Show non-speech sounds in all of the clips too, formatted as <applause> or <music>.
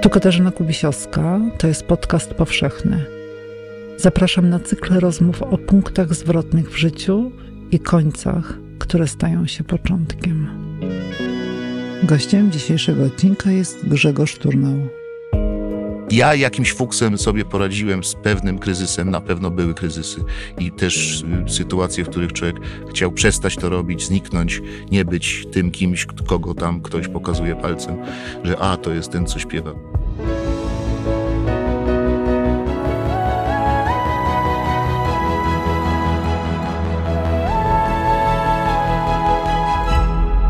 Tu Katarzyna Kubisiowska, to jest podcast powszechny. Zapraszam na cykl rozmów o punktach zwrotnych w życiu i końcach, które stają się początkiem. Gościem dzisiejszego odcinka jest Grzegorz Turnał. Ja jakimś fuksem sobie poradziłem z pewnym kryzysem, na pewno były kryzysy i też y, sytuacje, w których człowiek chciał przestać to robić, zniknąć, nie być tym kimś, kogo tam ktoś pokazuje palcem, że a, to jest ten, co śpiewa.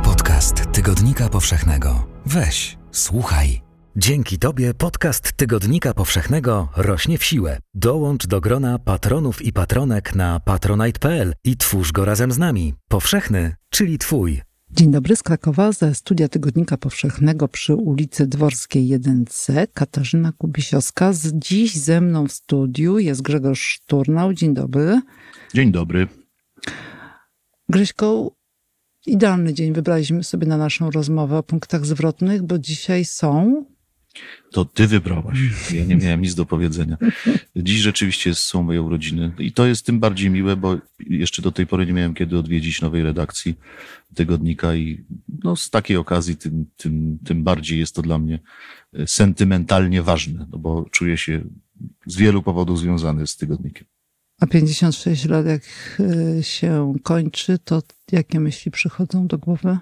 Podcast Tygodnika Powszechnego. Weź, słuchaj. Dzięki Tobie podcast Tygodnika Powszechnego rośnie w siłę. Dołącz do grona patronów i patronek na patronite.pl i twórz go razem z nami. Powszechny, czyli Twój. Dzień dobry z Krakowa, ze studia Tygodnika Powszechnego przy ulicy Dworskiej 1C. Katarzyna Kubisiowska. Z dziś ze mną w studiu jest Grzegorz Turnał. Dzień dobry. Dzień dobry. Grześko, idealny dzień wybraliśmy sobie na naszą rozmowę o punktach zwrotnych, bo dzisiaj są To ty wybrałaś. Ja nie miałem nic do powiedzenia. Dziś rzeczywiście są moje urodziny i to jest tym bardziej miłe, bo jeszcze do tej pory nie miałem kiedy odwiedzić nowej redakcji tygodnika i no, z takiej okazji tym, tym, tym bardziej jest to dla mnie e, sentymentalnie ważne, no bo czuję się z wielu powodów związany z tygodnikiem. A 56 lat, jak y, się kończy, to jakie myśli przychodzą do głowy?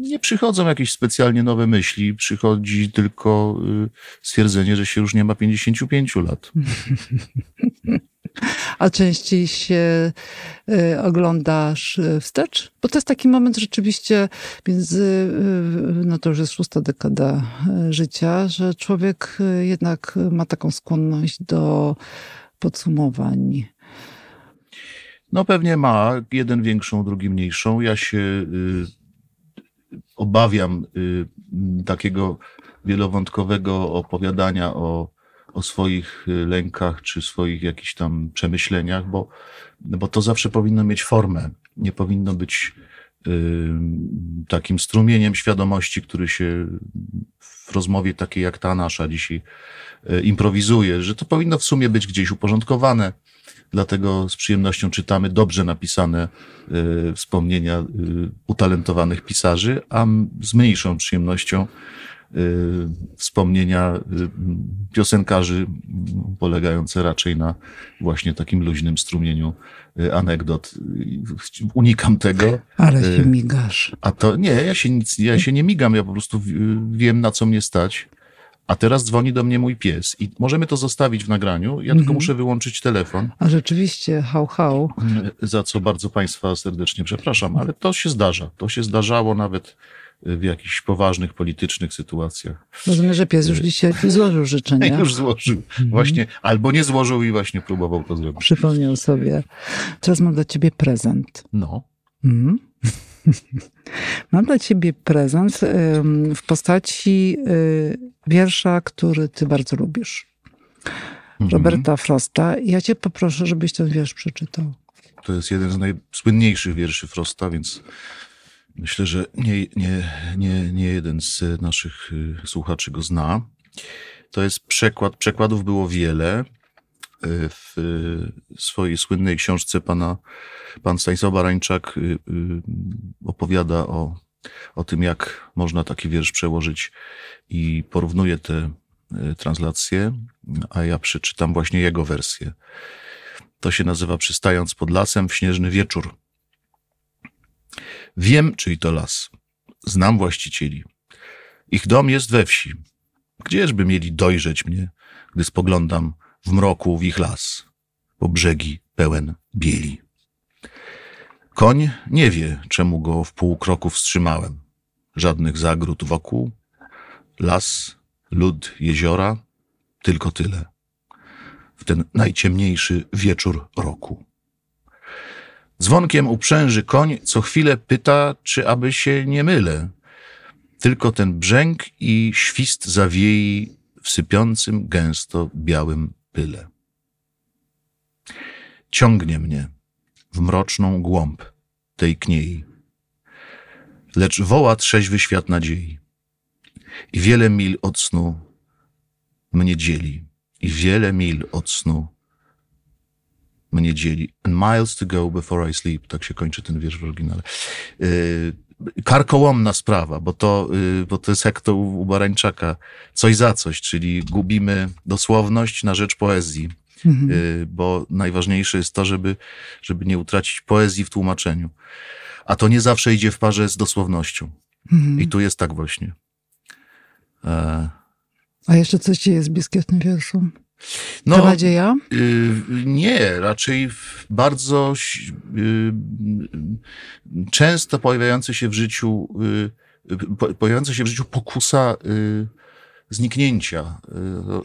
Nie przychodzą jakieś specjalnie nowe myśli, przychodzi tylko y, stwierdzenie, że się już nie ma 55 lat. <laughs> A częściej się y, oglądasz y, wstecz? Bo to jest taki moment rzeczywiście między, no to już jest szósta dekada życia, że człowiek jednak ma taką skłonność do podsumowań. No pewnie ma, jeden większą, drugi mniejszą. Ja się y, obawiam y, takiego wielowątkowego opowiadania o, o swoich y, lękach czy swoich jakichś tam przemyśleniach, bo, bo to zawsze powinno mieć formę. Nie powinno być takim strumieniem świadomości, który się w rozmowie takiej jak ta nasza dzisiaj y, improwizuje, że to powinno w sumie być gdzieś uporządkowane. Dlatego z przyjemnością czytamy dobrze napisane y, wspomnienia y, utalentowanych pisarzy, a z mniejszą przyjemnością y, wspomnienia y, piosenkarzy polegające raczej na właśnie takim luźnym strumieniu y, anegdot. Y, Unikam tego. Ale się Y, migasz. A to nie, ja się nic, ja się nie migam, ja po prostu wiem, na co mnie stać. A teraz dzwoni do mnie mój pies i możemy to zostawić w nagraniu. Ja tylko Mhm. muszę wyłączyć telefon, A rzeczywiście, hał, hał. za co bardzo Państwa serdecznie przepraszam, ale to się zdarza. To się zdarzało nawet w jakichś poważnych politycznych sytuacjach. Rozumiem, że pies już dzisiaj ci złożył życzenia. <laughs> Już złożył. Właśnie, albo nie złożył i właśnie próbował to zrobić. Przypomniał sobie. Teraz mam dla ciebie prezent. No. Mhm. <laughs> Mam dla ciebie prezent w postaci y, wiersza, który ty bardzo lubisz. Mhm. Roberta Frosta. Ja cię poproszę, żebyś ten wiersz przeczytał. To jest jeden z najsłynniejszych wierszy Frosta, więc myślę, że nie, nie, nie, nie jeden z naszych y, słuchaczy go zna. To jest przekład. Przekładów było wiele. Y, W y, swojej słynnej książce pana, pan Stanisław Barańczak opowiada o, o tym, jak można taki wiersz przełożyć i porównuje te translacje, a ja przeczytam właśnie jego wersję. To się nazywa Przystając pod lasem w śnieżny wieczór. Wiem, czyj to las. Znam właścicieli. Ich dom jest we wsi. Gdzieżby mieli dojrzeć mnie, gdy spoglądam w mroku w ich las, po brzegi pełen bieli. Koń nie wie, czemu go w pół kroku wstrzymałem. Żadnych zagród wokół, las, lód, jeziora, tylko tyle w ten najciemniejszy wieczór roku. Dzwonkiem uprzęży koń co chwilę pyta, czy aby się nie mylę. Tylko ten brzęk i świst zawiei w sypiącym gęsto białym pyle. Ciągnie mnie w mroczną głąb tej kniei, lecz woła trzeźwy świat nadziei. I wiele mil od snu mnie dzieli. I wiele mil od snu mnie dzieli. And miles to go before I sleep. Tak się kończy ten wiersz w oryginale. Yy, karkołomna sprawa, bo to, yy, bo to jest jak to u, u Barańczaka. Coś za coś, czyli gubimy dosłowność na rzecz poezji. Mhm. Yy, bo najważniejsze jest to, żeby, żeby nie utracić poezji w tłumaczeniu. A to nie zawsze idzie w parze z dosłownością. Mhm. I tu jest tak właśnie. E, A jeszcze coś ci jest bliskie tym wierszu? No, Ta nadzieja? y, nie, raczej bardzo y, często pojawiające się w życiu, y, po- pojawiająca się w życiu pokusa y, zniknięcia,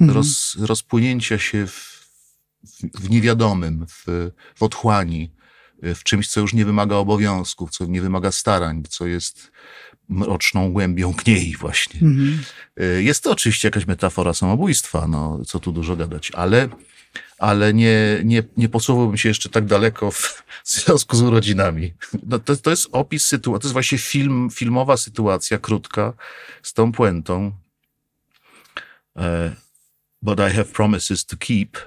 y, roz, rozpłynięcia się w, w, niewiadomym, w, w otchłani, w czymś, co już nie wymaga obowiązków, co nie wymaga starań, co jest mroczną głębią kniei właśnie. Mhm. Y, Jest to oczywiście jakaś metafora samobójstwa, no co tu dużo gadać, ale, ale nie, nie, nie posuwałbym się jeszcze tak daleko w związku z urodzinami. No to, to jest opis sytuacji, to jest właśnie film, filmowa sytuacja, krótka, z tą puentą. E, But I have promises to keep,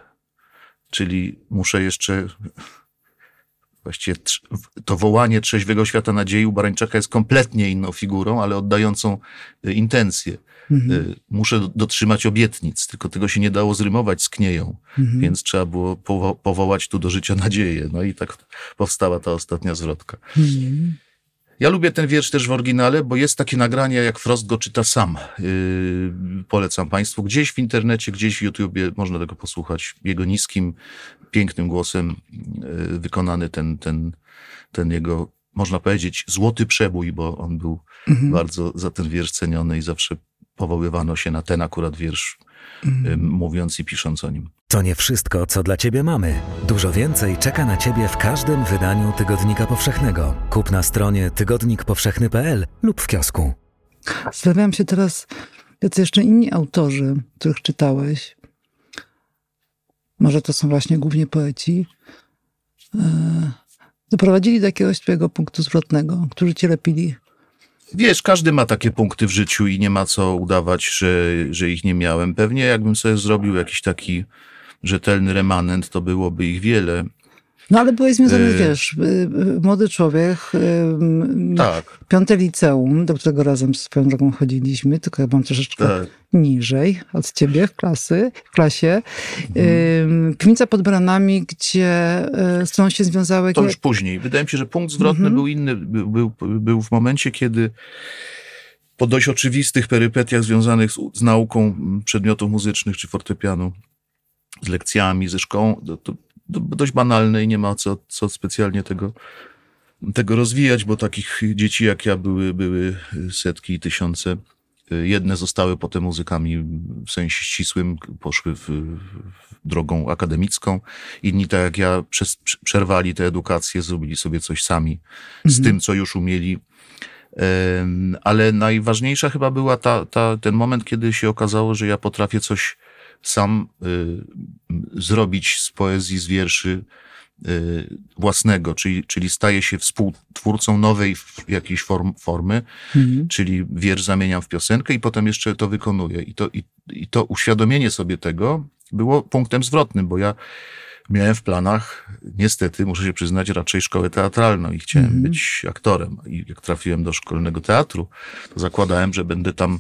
czyli muszę jeszcze Właściwie to wołanie trzeźwego świata nadziei u Barańczaka jest kompletnie inną figurą, ale oddającą y, intencje. Mhm. Y, Muszę dotrzymać obietnic, tylko tego się nie dało zrymować z knieją, Mhm. więc trzeba było powo- powołać tu do życia nadzieję. No i tak powstała ta ostatnia zwrotka. Mhm. Ja lubię ten wiersz też w oryginale, bo jest takie nagranie, jak Frost go czyta sam. Yy, polecam Państwu. Gdzieś w internecie, gdzieś w YouTubie można tego posłuchać. Jego niskim, pięknym głosem yy, wykonany ten, ten, ten jego, można powiedzieć, złoty przebój, bo on był Mhm. bardzo za ten wiersz ceniony i zawsze powoływano się na ten akurat wiersz, yy, mówiąc i pisząc o nim. To nie wszystko, co dla Ciebie mamy. Dużo więcej czeka na Ciebie w każdym wydaniu Tygodnika Powszechnego. Kup na stronie tygodnikpowszechny.pl lub w kiosku. Zastanawiam się teraz, jacy jeszcze inni autorzy, których czytałeś, może to są właśnie głównie poeci, e, doprowadzili do jakiegoś twojego punktu zwrotnego, którzy cię lepili. Wiesz, każdy ma takie punkty w życiu i nie ma co udawać, że, że ich nie miałem. Pewnie jakbym sobie zrobił jakiś taki rzetelny remanent, to byłoby ich wiele. No ale byłeś związany, Y- wiesz, y, y, młody człowiek, y, Tak, piąte liceum, do którego razem swoją drogą chodziliśmy, tylko ja byłam troszeczkę tak. niżej od ciebie w klasy, w klasie. Mhm. Kmica pod Branami, gdzie z którą się związały... To już później. Wydaje mi się, że punkt zwrotny Mhm. był inny. Był, był, był w momencie, kiedy po dość oczywistych perypetiach związanych z, z nauką przedmiotów muzycznych czy fortepianu, z lekcjami, ze szkołą, to, to dość banalne i nie ma co, co specjalnie tego, tego rozwijać, bo takich dzieci jak ja były, były setki i tysiące. Jedne zostały potem muzykami w sensie ścisłym, poszły w, w drogą akademicką. Inni, tak jak ja, przez, przerwali tę edukację, zrobili sobie coś sami z tym, co już umieli. Ale najważniejsza chyba była ta, ta, ten moment, kiedy się okazało, że ja potrafię coś sam y, zrobić z poezji, z wierszy y, własnego, czyli, czyli staję się współtwórcą nowej jakiejś form, formy, Mhm. czyli wiersz zamieniam w piosenkę i potem jeszcze to wykonuję. I to, i, i to uświadomienie sobie tego było punktem zwrotnym, bo ja miałem w planach, niestety, muszę się przyznać, raczej szkołę teatralną i chciałem Mhm. być aktorem. I jak trafiłem do szkolnego teatru, to zakładałem, że będę tam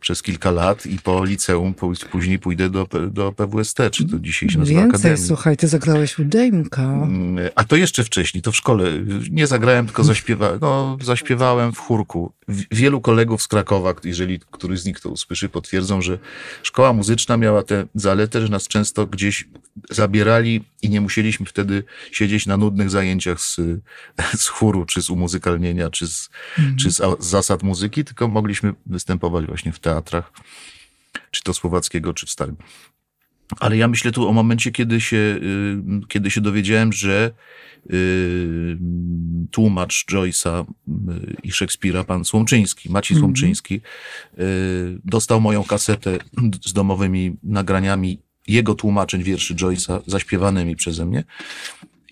przez kilka lat i po liceum później pójdę do, do PWST, czy to dzisiaj się nazywa Więcej, Akademii. słuchaj, ty zagrałeś u Dejmka. Mm, A to jeszcze wcześniej, to w szkole. Nie zagrałem, tylko zaśpiewałem. No, zaśpiewałem w chórku. Wielu kolegów z Krakowa, jeżeli któryś z nich to usłyszy, potwierdzą, że szkoła muzyczna miała tę zaletę, że nas często gdzieś zabierali i nie musieliśmy wtedy siedzieć na nudnych zajęciach z, <laughs> z chóru, czy z umuzykalnienia, czy z, czy z, a- z zasad muzyki, tylko mogliśmy występować właśnie w teatrach, czy to słowackiego, czy w starym. Ale ja myślę tu o momencie, kiedy się, y, kiedy się dowiedziałem, że y, tłumacz Joyce'a y, i Szekspira, pan Słomczyński, Maciej Mhm. Słomczyński, dostał moją kasetę z domowymi nagraniami jego tłumaczeń wierszy Joyce'a zaśpiewanymi przeze mnie.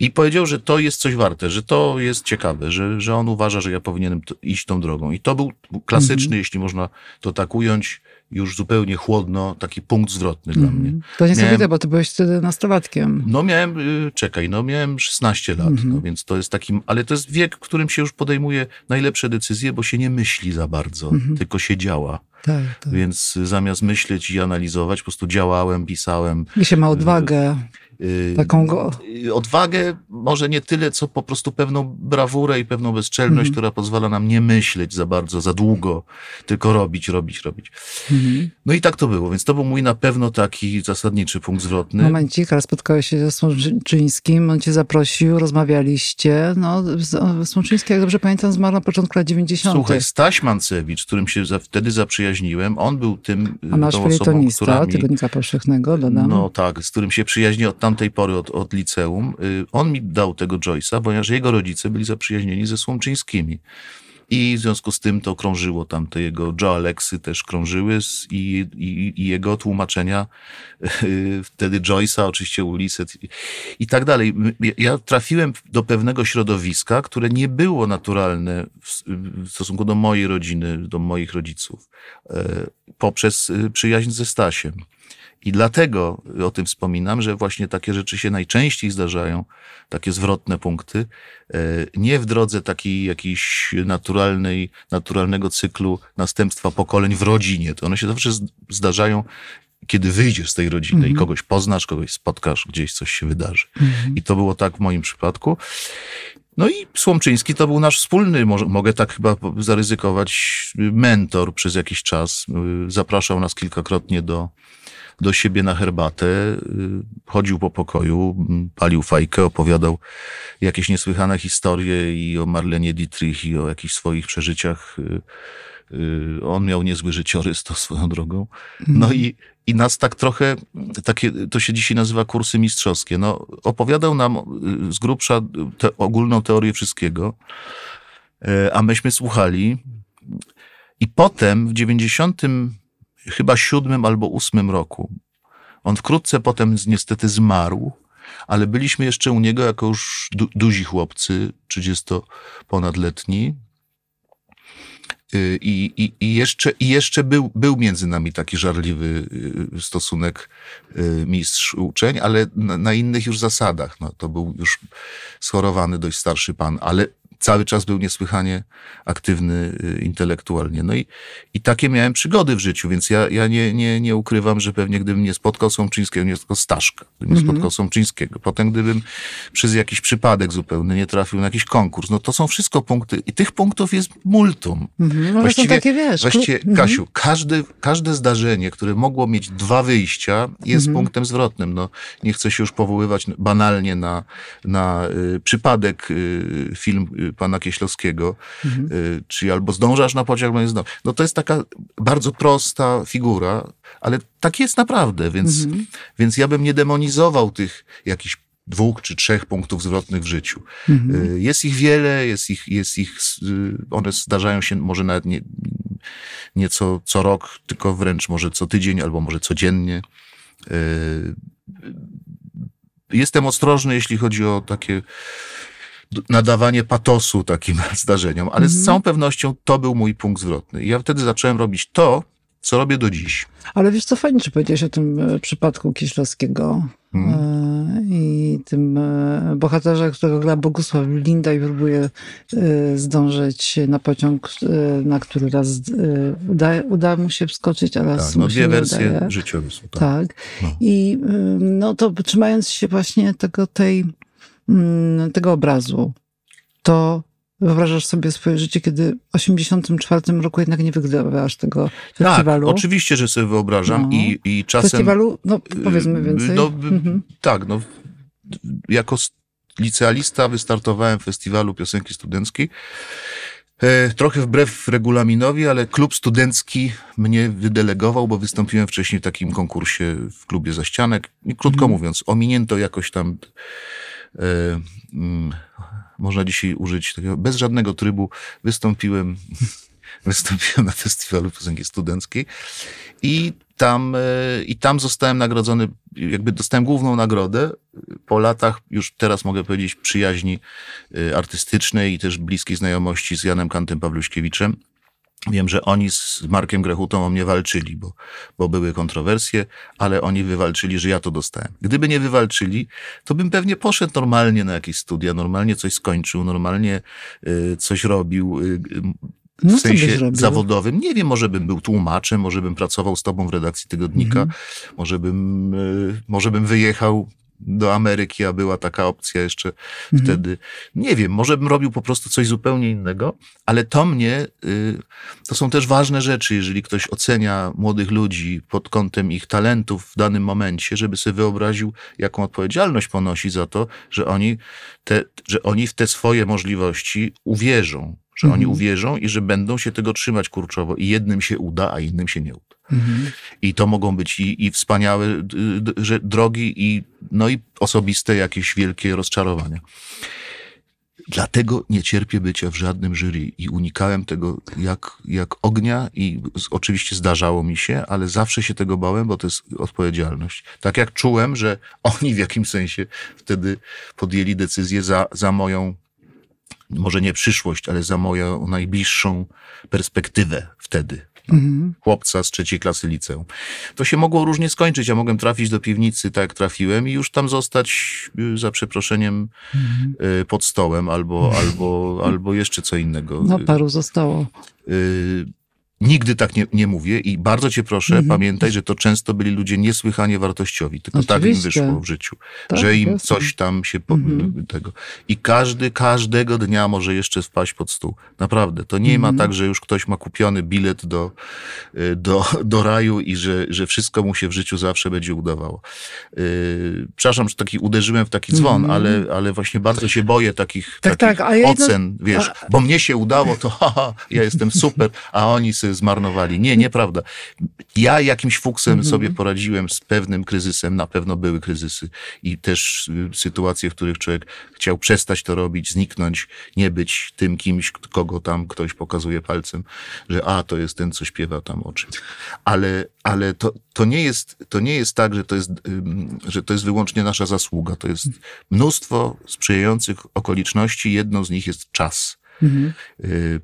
I powiedział, że to jest coś warte, że to jest ciekawe, że, że on uważa, że ja powinienem to, iść tą drogą. I to był klasyczny, Mhm. jeśli można to tak ująć, już zupełnie chłodno, taki punkt zwrotny dla mnie. Mhm. To niesamowite, Miałem- bo ty byłeś wtedy nastolatkiem. No miałem, y, czekaj, no miałem 16 lat, Mhm. no więc to jest taki, ale to jest wiek, w którym się już podejmuje najlepsze decyzje, bo się nie myśli za bardzo, Mhm. tylko się działa. Tak, tak. Więc y, zamiast myśleć i analizować, po prostu działałem, pisałem. I się ma odwagę. Y, Taką go- y, Odwagę, może nie tyle, co po prostu pewną brawurę i pewną bezczelność, Mhm. która pozwala nam nie myśleć za bardzo, za długo, tylko robić, robić, robić. Mhm. No i tak to było, więc to był mój na pewno taki zasadniczy punkt zwrotny. Momencik, ale spotkałeś się ze Słomczyńskim, on cię zaprosił, rozmawialiście. No, Słomczyński, jak dobrze pamiętam, zmarł na początku lat 90. Słuchaj, Staś Mancewicz, którym się za, wtedy zaprzyjaźniłem, on był tym, A nasz tą osobą, która mi, Tygodnika Powszechnego, dodam. no tak, z którym się przyjaźnię od tamtej pory, od, od liceum. Y, On mi dał tego Joyce'a, ponieważ jego rodzice byli zaprzyjaźnieni ze Słomczyńskimi. I w związku z tym to krążyło tam, te jego Joe Alexy też krążyły i, i, i jego tłumaczenia, y, wtedy Joyce'a, oczywiście Uliset i, i tak dalej. Ja trafiłem do pewnego środowiska, które nie było naturalne w, w stosunku do mojej rodziny, do moich rodziców, e, poprzez y, przyjaźń ze Stasiem. I dlatego o tym wspominam, że właśnie takie rzeczy się najczęściej zdarzają, takie zwrotne punkty, e, nie w drodze takiej jakiejś naturalnej, naturalnego cyklu następstwa pokoleń w rodzinie. To one się zawsze zdarzają, kiedy wyjdziesz z tej rodziny i Mhm. kogoś poznasz, kogoś spotkasz, gdzieś coś się wydarzy. Mhm. I to było tak w moim przypadku. No i Słomczyński to był nasz wspólny, może, mogę tak chyba zaryzykować, mentor przez jakiś czas. Y, Zapraszał nas kilkakrotnie do, do siebie na herbatę. Y, Chodził po pokoju, palił fajkę, opowiadał jakieś niesłychane historie i o Marlenie Dietrich i o jakichś swoich przeżyciach. Y, y, On miał niezły życiorys, to swoją drogą. No i, i nas tak trochę, takie, to się dzisiaj nazywa kursy mistrzowskie. No, opowiadał nam z grubsza te, ogólną teorię wszystkiego, a myśmy słuchali. I potem w 90 chyba siódmym albo ósmym roku, on wkrótce potem niestety zmarł, ale byliśmy jeszcze u niego jako już du, duzi chłopcy, 30-ponadletni. Y, I, i, i, jeszcze, I jeszcze był, był między nami taki żarliwy y, stosunek y, mistrz-uczeń, ale na, na innych już zasadach. No, to był już schorowany, dość starszy pan, ale cały czas był niesłychanie aktywny y, intelektualnie. No i, i takie miałem przygody w życiu, więc ja, ja nie, nie, nie ukrywam, że pewnie gdybym nie spotkał Sączyńskiego, nie spotkał Staszka, gdybym nie Mhm. spotkał Sączyńskiego, potem gdybym przez jakiś przypadek zupełny nie trafił na jakiś konkurs, no to są wszystko punkty i tych punktów jest multum. Mhm. Właściwie- są takie, wiesz... Właściwie, Mhm. Kasiu, każde, każde zdarzenie, które mogło mieć dwa wyjścia, jest Mhm. punktem zwrotnym. No, nie chcę się już powoływać banalnie na, na y, przypadek y, film y, pana Kieślowskiego, Mhm. y, czyli albo zdążasz na pociąg, albo nie zdążasz. No to jest taka bardzo prosta figura, ale tak jest naprawdę, więc, Mhm. więc ja bym nie demonizował tych jakichś dwóch czy trzech punktów zwrotnych w życiu. Mhm. Y, Jest ich wiele, jest ich, jest ich, y, one zdarzają się może nawet nie, nie co, co rok, tylko wręcz może co tydzień albo może codziennie. Jestem ostrożny, jeśli chodzi o takie nadawanie patosu takim <laughs> zdarzeniom, ale z Mhm. całą pewnością to był mój punkt zwrotny. I ja wtedy zacząłem robić to, co robię do dziś. Ale wiesz co, fajnie, że powiedziałeś o tym e, przypadku Kieślowskiego Mhm. e, i tym e, bohaterze, którego gra Bogusław Linda i próbuje zdążyć na pociąg, na który raz uda, uda mu się wskoczyć, a raz Tak, no dwie wersje udaje. życiorysu. Tak. Tak. No. I no to trzymając się właśnie tego, tej, tego obrazu, to wyobrażasz sobie swoje życie, kiedy w 84 roku jednak nie wygrywasz tego Tak, festiwalu. oczywiście, że sobie wyobrażam No. i, i czasem... Festiwalu, no powiedzmy Yy, więcej. No, Mhm. Tak, no, jako licealista wystartowałem w festiwalu piosenki studenckiej. E, trochę wbrew regulaminowi, ale klub studencki mnie wydelegował, bo wystąpiłem wcześniej w takim konkursie w klubie Zaścianek. I krótko Mhm. mówiąc, ominięto jakoś tam, mm, można dzisiaj użyć takiego, bez żadnego trybu, wystąpiłem <laughs> wystąpiłem na festiwalu piosenki studenckiej i tam, e, i tam zostałem nagrodzony, jakby dostałem główną nagrodę po latach, już teraz mogę powiedzieć, przyjaźni e, artystycznej i też bliskiej znajomości z Janem Kantem Pawluśkiewiczem. Wiem, że oni z Markiem Grechutą o mnie walczyli, bo, bo były kontrowersje, ale oni wywalczyli, że ja to dostałem. Gdyby nie wywalczyli, to bym pewnie poszedł normalnie na jakieś studia, normalnie coś skończył, normalnie y, coś robił. Y, w No, co byś sensie zawodowym. Nie wiem, może bym był tłumaczem, może bym pracował z tobą w redakcji tygodnika, Mhm. może, bym, y, może bym wyjechał do Ameryki, a była taka opcja jeszcze Mhm. wtedy. Nie wiem, może bym robił po prostu coś zupełnie innego, ale to mnie, y, to są też ważne rzeczy, jeżeli ktoś ocenia młodych ludzi pod kątem ich talentów w danym momencie, żeby sobie wyobraził, jaką odpowiedzialność ponosi za to, że oni, te, że oni w te swoje możliwości uwierzą, że oni Mhm. uwierzą i że będą się tego trzymać kurczowo i jednym się uda, a innym się nie uda. Mhm. I to mogą być i, i wspaniałe że drogi, i, no i osobiste jakieś wielkie rozczarowania. Dlatego nie cierpię bycia w żadnym jury i unikałem tego jak, jak ognia i z- oczywiście zdarzało mi się, ale zawsze się tego bałem, bo to jest odpowiedzialność. Tak jak czułem, że <laughs> oni w jakimś sensie wtedy podjęli decyzję za, za moją, może nie przyszłość, ale za moją najbliższą perspektywę wtedy Mhm. chłopca z trzeciej klasy liceum. To się mogło różnie skończyć. Ja mogłem trafić do piwnicy, tak jak trafiłem, i już tam zostać, y, za przeproszeniem, Mhm. y, pod stołem albo, albo, albo jeszcze co innego. No, paru zostało. Y, Nigdy tak nie, nie mówię i bardzo cię proszę, Mhm. pamiętaj, że to często byli ludzie niesłychanie wartościowi, tylko tak im Oczywiście. wyszło w życiu, Tak, że im jasne. coś tam się po, Mhm. tego. I każdy, każdego dnia może jeszcze wpaść pod stół. Naprawdę. To nie Mhm. ma tak, że już ktoś ma kupiony bilet do, y, do, do raju i że, że wszystko mu się w życiu zawsze będzie udawało. Yy, przepraszam, że taki uderzyłem w taki dzwon, Mhm. ale, ale właśnie bardzo się boję takich, Tak, takich tak, ja jedno- ocen, wiesz, bo mnie się udało, to <laughs> haha, ja jestem super, a oni sobie zmarnowali. Nie, nieprawda. Ja jakimś fuksem Mhm. sobie poradziłem z pewnym kryzysem, na pewno były kryzysy i też y, sytuacje, w których człowiek chciał przestać to robić, zniknąć, nie być tym kimś, kogo tam ktoś pokazuje palcem, że a, to jest ten, co śpiewa tam o czymś. Ale, ale to, to, nie jest, to nie jest tak, że to jest, że to jest wyłącznie nasza zasługa. To jest mnóstwo sprzyjających okoliczności. Jedną z nich jest czas. Mhm. Y,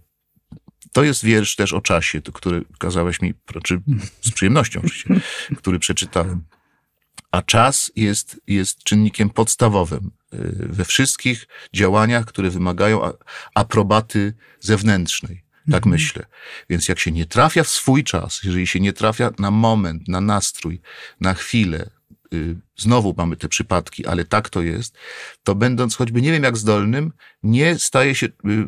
To jest wiersz też o czasie, który kazałeś mi, czy z przyjemnością oczywiście, <laughs> który przeczytałem. A czas jest, jest czynnikiem podstawowym y, we wszystkich działaniach, które wymagają aprobaty zewnętrznej. Tak Mhm. myślę. Więc jak się nie trafia w swój czas, jeżeli się nie trafia na moment, na nastrój, na chwilę, znowu mamy te przypadki, ale tak to jest, to będąc choćby nie wiem jak zdolnym, nie staje się, y, y,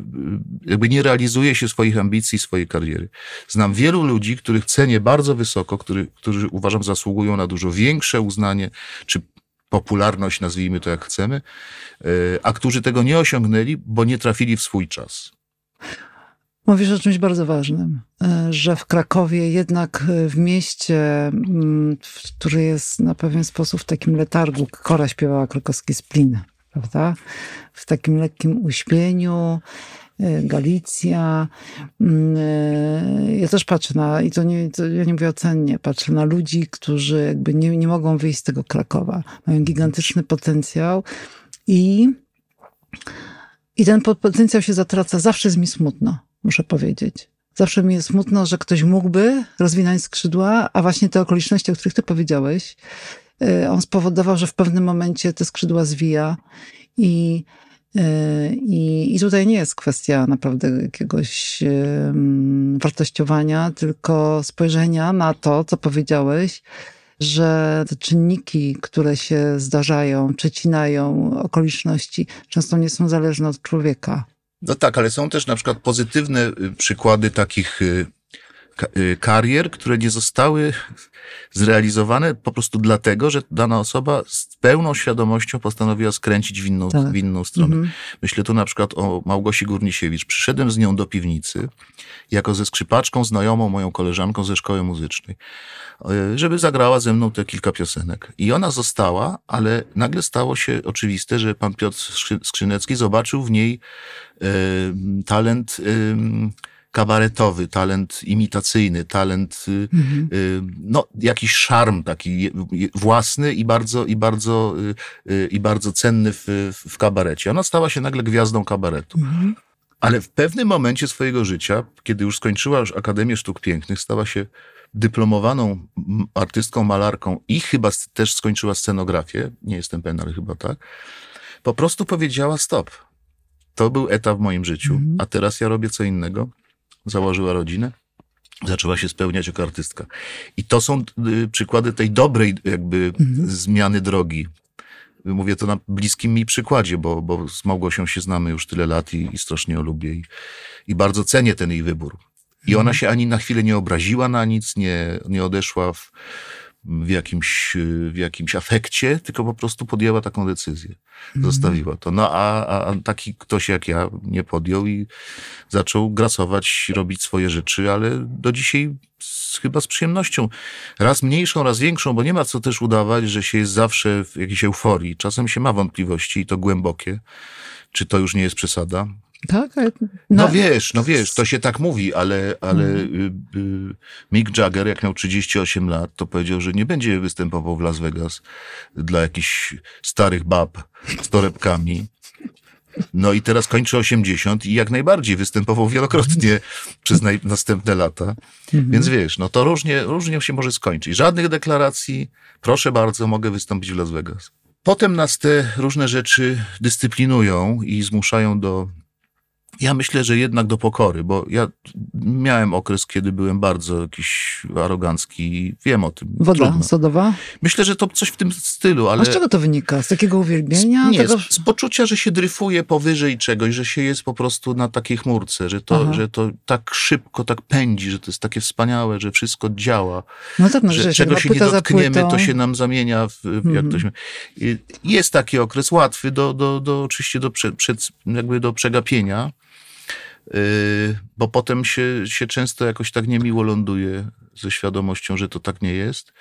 jakby nie realizuje się swoich ambicji, swojej kariery. Znam wielu ludzi, których cenię bardzo wysoko, który, którzy uważam zasługują na dużo większe uznanie, czy popularność, nazwijmy to jak chcemy, y, a którzy tego nie osiągnęli, bo nie trafili w swój czas. Mówisz o czymś bardzo ważnym, e, że w Krakowie jednak e, w mieście, mm, który jest na pewien sposób w takim letargu, Kora śpiewała krakowski splin, prawda? W takim lekkim uśpieniu, e, Galicja. Mm, Ja też patrzę na, i to nie, to ja nie mówię ocennie, patrzę na ludzi, którzy jakby nie, nie mogą wyjść z tego Krakowa. Mają gigantyczny potencjał i i ten po- potencjał się zatraca. Zawsze jest mi smutno, muszę powiedzieć. Zawsze mi jest smutno, że ktoś mógłby rozwinąć skrzydła, a właśnie te okoliczności, o których ty powiedziałeś, y, on spowodował, że w pewnym momencie te skrzydła zwija i, y, i, i tutaj nie jest kwestia naprawdę jakiegoś wartościowania, tylko spojrzenia na to, co powiedziałeś, że te czynniki, które się zdarzają, przecinają okoliczności, często nie są zależne od człowieka. No tak, ale są też na przykład pozytywne y, przykłady takich y, karier, które nie zostały zrealizowane po prostu dlatego, że dana osoba z pełną świadomością postanowiła skręcić w inną, Tak. w inną stronę. Mhm. Myślę tu na przykład o Małgosi Górnisiewicz. Przyszedłem z nią do piwnicy jako ze skrzypaczką znajomą, moją koleżanką ze szkoły muzycznej, y, żeby zagrała ze mną te kilka piosenek. I ona została, ale nagle stało się oczywiste, że pan Piotr Skrzy- Skrzynecki zobaczył w niej e, talent, e, kabaretowy, talent imitacyjny, talent, y, Mhm. y, no, jakiś szarm taki własny i bardzo, i bardzo, y, i bardzo cenny w, w- kabarecie. Ona stała się nagle gwiazdą kabaretu. Mhm. Ale w pewnym momencie swojego życia, kiedy już skończyła już Akademię Sztuk Pięknych, stała się dyplomowaną artystką, malarką i chyba też skończyła scenografię, nie jestem pewien, ale chyba tak, po prostu powiedziała stop. To był etap w moim życiu, Mhm. a teraz ja robię co innego. Założyła rodzinę, zaczęła się spełniać jako artystka. I to są y, przykłady tej dobrej jakby Mhm. zmiany drogi. Mówię to na bliskim mi przykładzie, bo, bo z Małgosią się znamy już tyle lat i, i strasznie ją lubię i, i bardzo cenię ten jej wybór. I ona się ani na chwilę nie obraziła na nic, nie, nie odeszła w, w, jakimś, w jakimś afekcie, tylko po prostu podjęła taką decyzję. Zostawiła to. No a, a, a taki ktoś jak ja nie podjął i zaczął grasować, robić swoje rzeczy, ale do dzisiaj z, chyba z przyjemnością. Raz mniejszą, raz większą, bo nie ma co też udawać, że się jest zawsze w jakiejś euforii. Czasem się ma wątpliwości i to głębokie. Czy to już nie jest przesada? Tak? ale- No wiesz, no wiesz, to się tak mówi, ale, ale y, Mick Jagger, jak miał 38 lat, to powiedział, że nie będzie występował w Las Vegas dla jakichś starych bab z torebkami. No i teraz kończy 80 i jak najbardziej występował wielokrotnie przez następne lata. Mhm. Więc wiesz, no to różnie, różnie się może skończyć. Żadnych deklaracji, proszę bardzo, mogę wystąpić w Las Vegas. Potem nas te różne rzeczy dyscyplinują i zmuszają do. Ja myślę, że jednak do pokory, bo ja miałem okres, kiedy byłem bardzo jakiś arogancki wiem o tym. Woda Trudno. sodowa? Myślę, że to coś w tym stylu, ale. A z czego to wynika? Z takiego uwielbienia? Nie, tego... z, z poczucia, że się dryfuje powyżej czegoś, że się jest po prostu na takiej chmurce, że to, Aha. że to tak szybko, tak pędzi, że to jest takie wspaniałe, że wszystko działa, No tak, no, że że czego się nie dotkniemy, to się nam zamienia w, jak Mhm. to się, I jest taki okres łatwy do, do, do oczywiście do, prze, przed, jakby do przegapienia, bo potem się, się często jakoś tak niemiło ląduje ze świadomością, że to tak nie jest,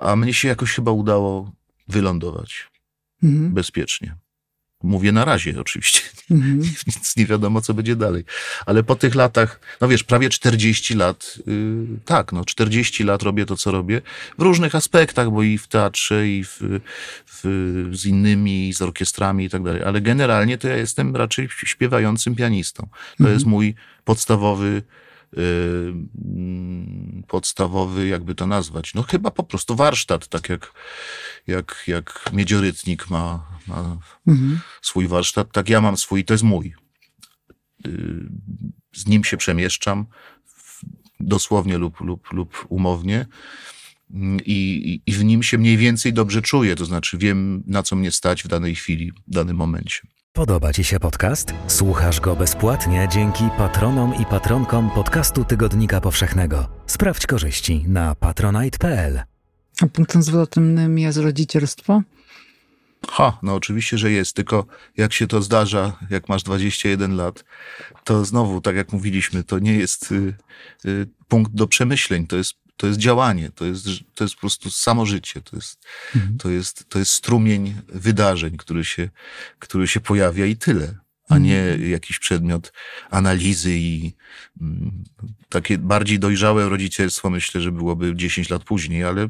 a mnie się jakoś chyba udało wylądować Mhm. bezpiecznie. Mówię na razie oczywiście, <laughs> Mhm. nic nie wiadomo, co będzie dalej. Ale po tych latach, no wiesz, prawie 40 lat, yy, tak, no 40 lat robię to, co robię, w różnych aspektach, bo i w teatrze, i w, w, z innymi, z orkiestrami i tak dalej. Ale generalnie to ja jestem raczej śpiewającym pianistą. To Mhm. jest mój podstawowy, podstawowy, jakby to nazwać, no chyba po prostu warsztat, tak jak, jak, jak miedziorytnik ma, ma Mhm. swój warsztat, tak ja mam swój, to jest mój. Y, Z nim się przemieszczam, dosłownie lub, lub, lub umownie. Mm, i- I w nim się mniej więcej dobrze czuję, to znaczy wiem, na co mnie stać w danej chwili, w danym momencie. Podoba Ci się podcast? Słuchasz go bezpłatnie dzięki patronom i patronkom podcastu Tygodnika Powszechnego. Sprawdź korzyści na patronite.pl. A punktem zwrotnym jest rodzicielstwo? Ha, no oczywiście, że jest, tylko jak się to zdarza, jak masz 21 lat, to znowu, tak jak mówiliśmy, to nie jest y, y, punkt do przemyśleń, to jest, to jest działanie, to jest, to jest po prostu samo życie, to jest, Mhm. to jest, to jest strumień wydarzeń, który się, który się pojawia i tyle, a nie jakiś przedmiot analizy i mm, takie bardziej dojrzałe rodzicielstwo myślę, że byłoby 10 lat później, ale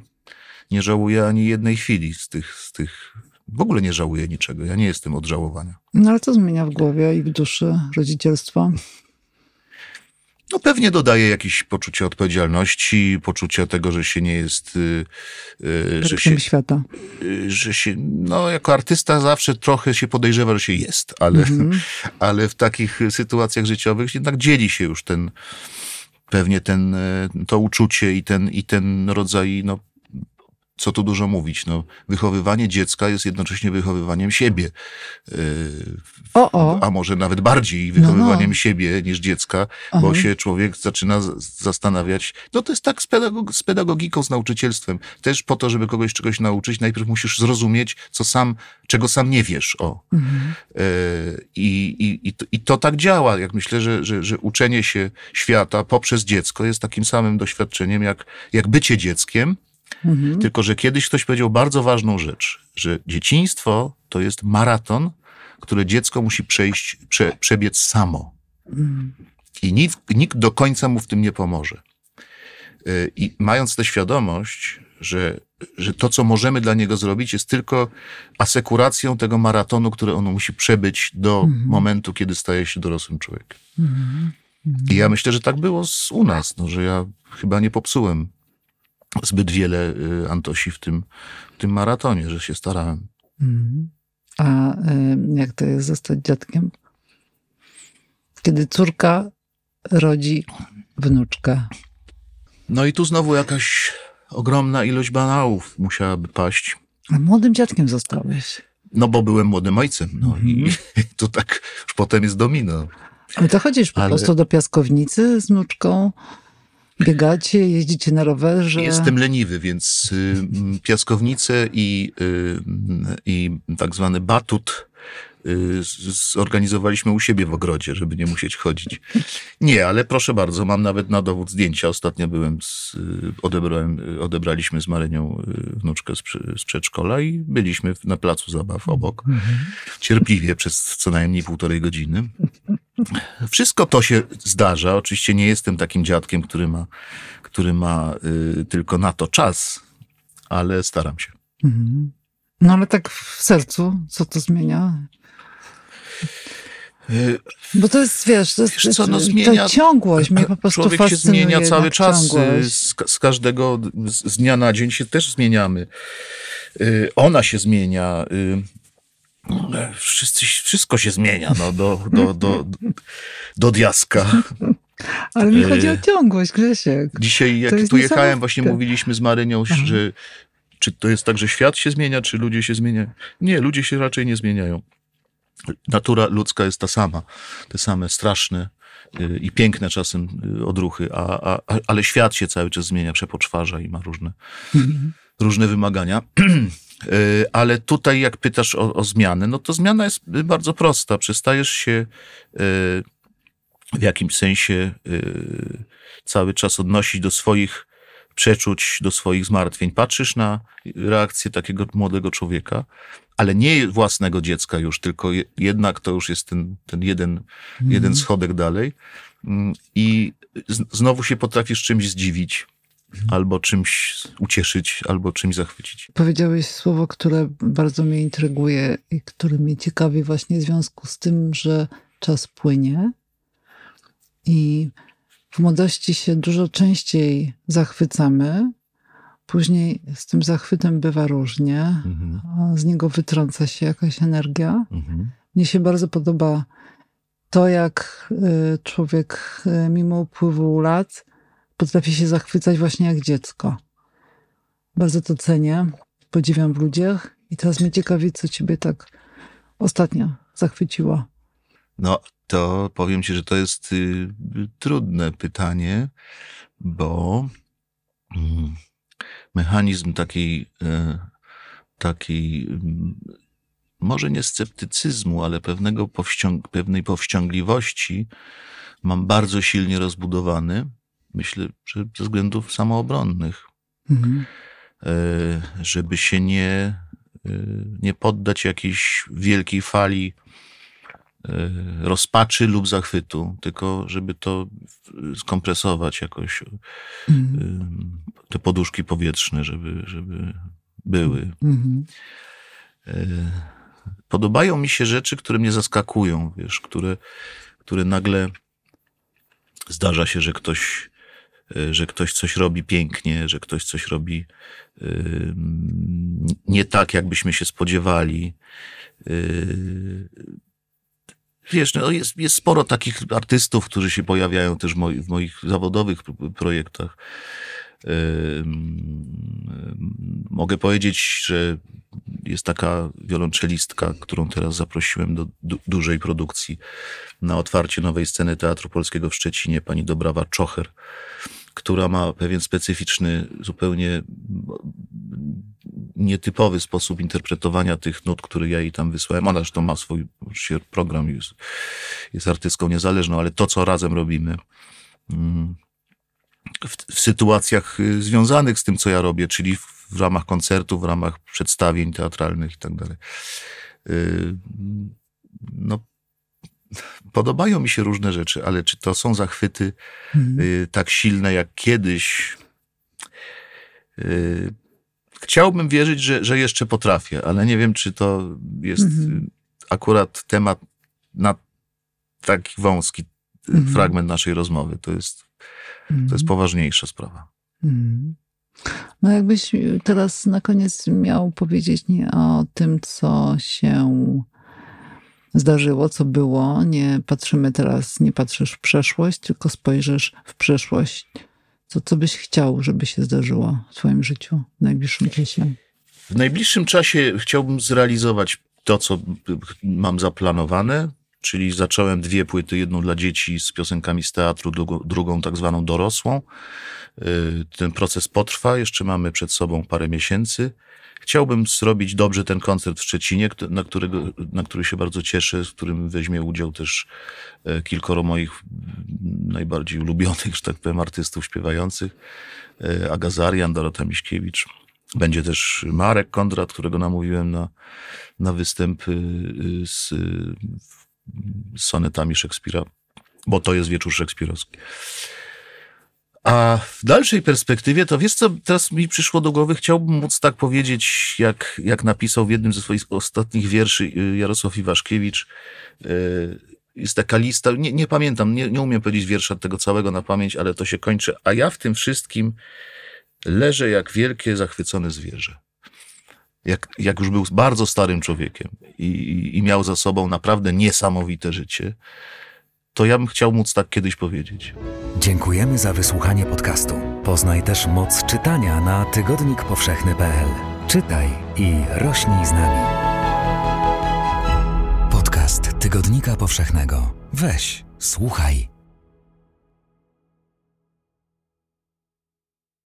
nie żałuję ani jednej chwili z tych, z tych w ogóle nie żałuję niczego. Ja nie jestem od żałowania. No ale co zmienia w głowie i w duszy rodzicielstwo? No pewnie dodaje jakieś poczucie odpowiedzialności, poczucie tego, że się nie jest, y, y, że się, świata. y, że się, no jako artysta zawsze trochę się podejrzewa, że się jest, ale, Mhm. <laughs> ale w takich sytuacjach życiowych jednak dzieli się już ten, pewnie ten, e, to uczucie i ten, i ten rodzaj, no, co tu dużo mówić, no, wychowywanie dziecka jest jednocześnie wychowywaniem siebie. Yy, O, o. a może nawet bardziej No, no. wychowywaniem siebie niż dziecka, bo Aha. się człowiek zaczyna zastanawiać. No to jest tak z, pedagog- z pedagogiką, z nauczycielstwem. Też po to, żeby kogoś czegoś nauczyć, najpierw musisz zrozumieć, co sam, czego sam nie wiesz. O. Mhm. I, i, i, to, I to tak działa. Jak myślę, że, że, że uczenie się świata poprzez dziecko jest takim samym doświadczeniem, jak, jak bycie dzieckiem, Mhm. tylko że kiedyś ktoś powiedział bardzo ważną rzecz, że dzieciństwo to jest maraton, który dziecko musi przejść, prze, przebiec samo. Mhm. I nikt, nikt do końca mu w tym nie pomoże. Y, I mając tę świadomość, że, że to, co możemy dla niego zrobić, jest tylko asekuracją tego maratonu, który on musi przebyć do Mhm. momentu, kiedy staje się dorosłym człowiekiem. Mhm. I ja myślę, że tak było z, u nas, no, że ja chyba nie popsułem zbyt wiele y, Antosi w tym, w tym maratonie, że się starałem. Mhm. A y, jak to jest zostać dziadkiem? Kiedy córka rodzi wnuczkę. No i tu znowu jakaś ogromna ilość banałów musiałaby paść. A młodym dziadkiem zostałeś. No bo byłem młodym ojcem. No i Mhm. <laughs> to tak już potem jest domino. Ale to chodzisz po Ale- prostu do piaskownicy z wnuczką, biegacie, jeździcie na rowerze. Jestem leniwy, więc y, m, piaskownicę i, y, i tak zwany batut zorganizowaliśmy u siebie w ogrodzie, żeby nie musieć chodzić. Nie, ale proszę bardzo, mam nawet na dowód zdjęcia. Ostatnio byłem, z, y, odebrałem, y, odebraliśmy z Marynią y, wnuczkę z, z przedszkola i byliśmy na placu zabaw obok. Cierpliwie przez co najmniej półtorej godziny. Wszystko to się zdarza. Oczywiście nie jestem takim dziadkiem, który ma, który ma y, tylko na to czas, ale staram się. Mhm. No ale tak w sercu, co to zmienia? Y, Bo to jest, wiesz, to jest Wiesz co, no zmienia- ta ciągłość mnie po prostu Człowiek się zmienia cały czas. y. Z, z każdego, z, z dnia na dzień się też zmieniamy. Y, Ona się zmienia. Wszyscy, wszystko się zmienia no, do, do, do, do diaska. Ale mi chodzi o ciągłość, Grzesiek. Dzisiaj, jak tu jechałem, właśnie mówiliśmy z Marynią, Aha. że czy to jest tak, że świat się zmienia, czy ludzie się zmieniają? Nie, ludzie się raczej nie zmieniają. Natura ludzka jest ta sama. Te same straszne y, i piękne czasem y, odruchy, a, a, ale świat się cały czas zmienia, przepoczwarza i ma różne, Mhm. różne wymagania. <clears throat> Y, Ale tutaj, jak pytasz o, o zmianę, no to zmiana jest bardzo prosta. Przestajesz się w jakimś sensie cały czas odnosić do swoich przeczuć, do swoich zmartwień. Patrzysz na reakcję takiego młodego człowieka, ale nie własnego dziecka już, tylko je, jednak to już jest ten, ten jeden, jeden schodek dalej. Mm, I znowu się potrafisz czymś zdziwić, albo czymś ucieszyć, albo czymś zachwycić. Powiedziałeś słowo, które bardzo mnie intryguje i które mnie ciekawi właśnie w związku z tym, że czas płynie i w młodości się dużo częściej zachwycamy. Później z tym zachwytem bywa różnie. Mhm. a Z niego wytrąca się jakaś energia. Mhm. Mnie się bardzo podoba to, jak y, człowiek y, mimo upływu lat potrafi się zachwycać właśnie jak dziecko. Bardzo to cenię, podziwiam w ludziach i teraz mnie ciekawi, co ciebie tak ostatnio zachwyciło. No, to powiem ci, że to jest y, trudne pytanie, bo mm, mechanizm takiej, takiej mm, może nie sceptycyzmu, ale pewnego powściąg- pewnej powściągliwości mam bardzo silnie rozbudowany. Myślę, że ze względów samoobronnych Mhm. e, żeby się nie, e, nie poddać jakiejś wielkiej fali rozpaczy lub zachwytu, tylko żeby to skompresować jakoś, Mhm. e, te poduszki powietrzne, żeby, żeby były. Mhm. E, Podobają mi się rzeczy, które mnie zaskakują, wiesz, które, które nagle zdarza się, że ktoś, e, że ktoś coś robi pięknie, że ktoś coś robi e, nie tak, jakbyśmy się spodziewali. Wiesz, no jest, jest sporo takich artystów, którzy się pojawiają też w moi- w moich zawodowych projektach. Mogę powiedzieć, że jest taka wiolonczelistka, którą teraz zaprosiłem do du- dużej produkcji na otwarcie nowej sceny Teatru Polskiego w Szczecinie, pani Dobrawa Czocher, która ma pewien specyficzny, zupełnie nietypowy sposób interpretowania tych nut, które ja jej tam wysłałem. Ona zresztą ma swój program, jest, jest artystką niezależną, ale to, co razem robimy, mm, w, w sytuacjach y, związanych z tym, co ja robię, czyli w, w ramach koncertów, w ramach przedstawień teatralnych i tak dalej. Y, No, podobają mi się różne rzeczy, ale czy to są zachwyty Mhm. y, tak silne jak kiedyś? Y, chciałbym wierzyć, że, że jeszcze potrafię, ale nie wiem, czy to jest Mhm. y, akurat temat na taki wąski y, Mhm. fragment naszej rozmowy. To jest, to jest poważniejsza sprawa. Mhm. No jakbyś teraz na koniec miał powiedzieć nie o tym, co się zdarzyło, co było. Nie patrzymy teraz, nie patrzysz w przeszłość, tylko spojrzysz w przyszłość. Co, co byś chciał, żeby się zdarzyło w twoim życiu w najbliższym czasie? W najbliższym czasie chciałbym zrealizować to, co mam zaplanowane, czyli zacząłem dwie płyty, jedną dla dzieci z piosenkami z teatru, drugą, drugą tak zwaną dorosłą. Y, Ten proces potrwa, jeszcze mamy przed sobą parę miesięcy. Chciałbym zrobić dobrze ten koncert w Szczecinie, na, którego, na który się bardzo cieszę, w którym weźmie udział też e, kilkoro moich najbardziej ulubionych, że tak powiem, artystów śpiewających. E, Aga Zarian, Dorota Miśkiewicz. Będzie też Marek Kondrat, którego namówiłem na, na występ y, z, z sonetami Szekspira, bo to jest wieczór szekspirowski. A w dalszej perspektywie, to wiesz co, teraz mi przyszło do głowy, chciałbym móc tak powiedzieć, jak, jak napisał w jednym ze swoich ostatnich wierszy y, Jarosław Iwaszkiewicz. y, Jest taka lista, nie, nie pamiętam, nie, nie umiem powiedzieć wiersza tego całego na pamięć, ale to się kończy. A ja w tym wszystkim leżę jak wielkie, zachwycone zwierzę. Jak, jak już był bardzo starym człowiekiem i, i, i miał za sobą naprawdę niesamowite życie, to ja bym chciał móc tak kiedyś powiedzieć. Dziękujemy za wysłuchanie podcastu. Poznaj też moc czytania na tygodnikpowszechny.pl. Czytaj i rośnij z nami. Podcast Tygodnika Powszechnego. Weź, słuchaj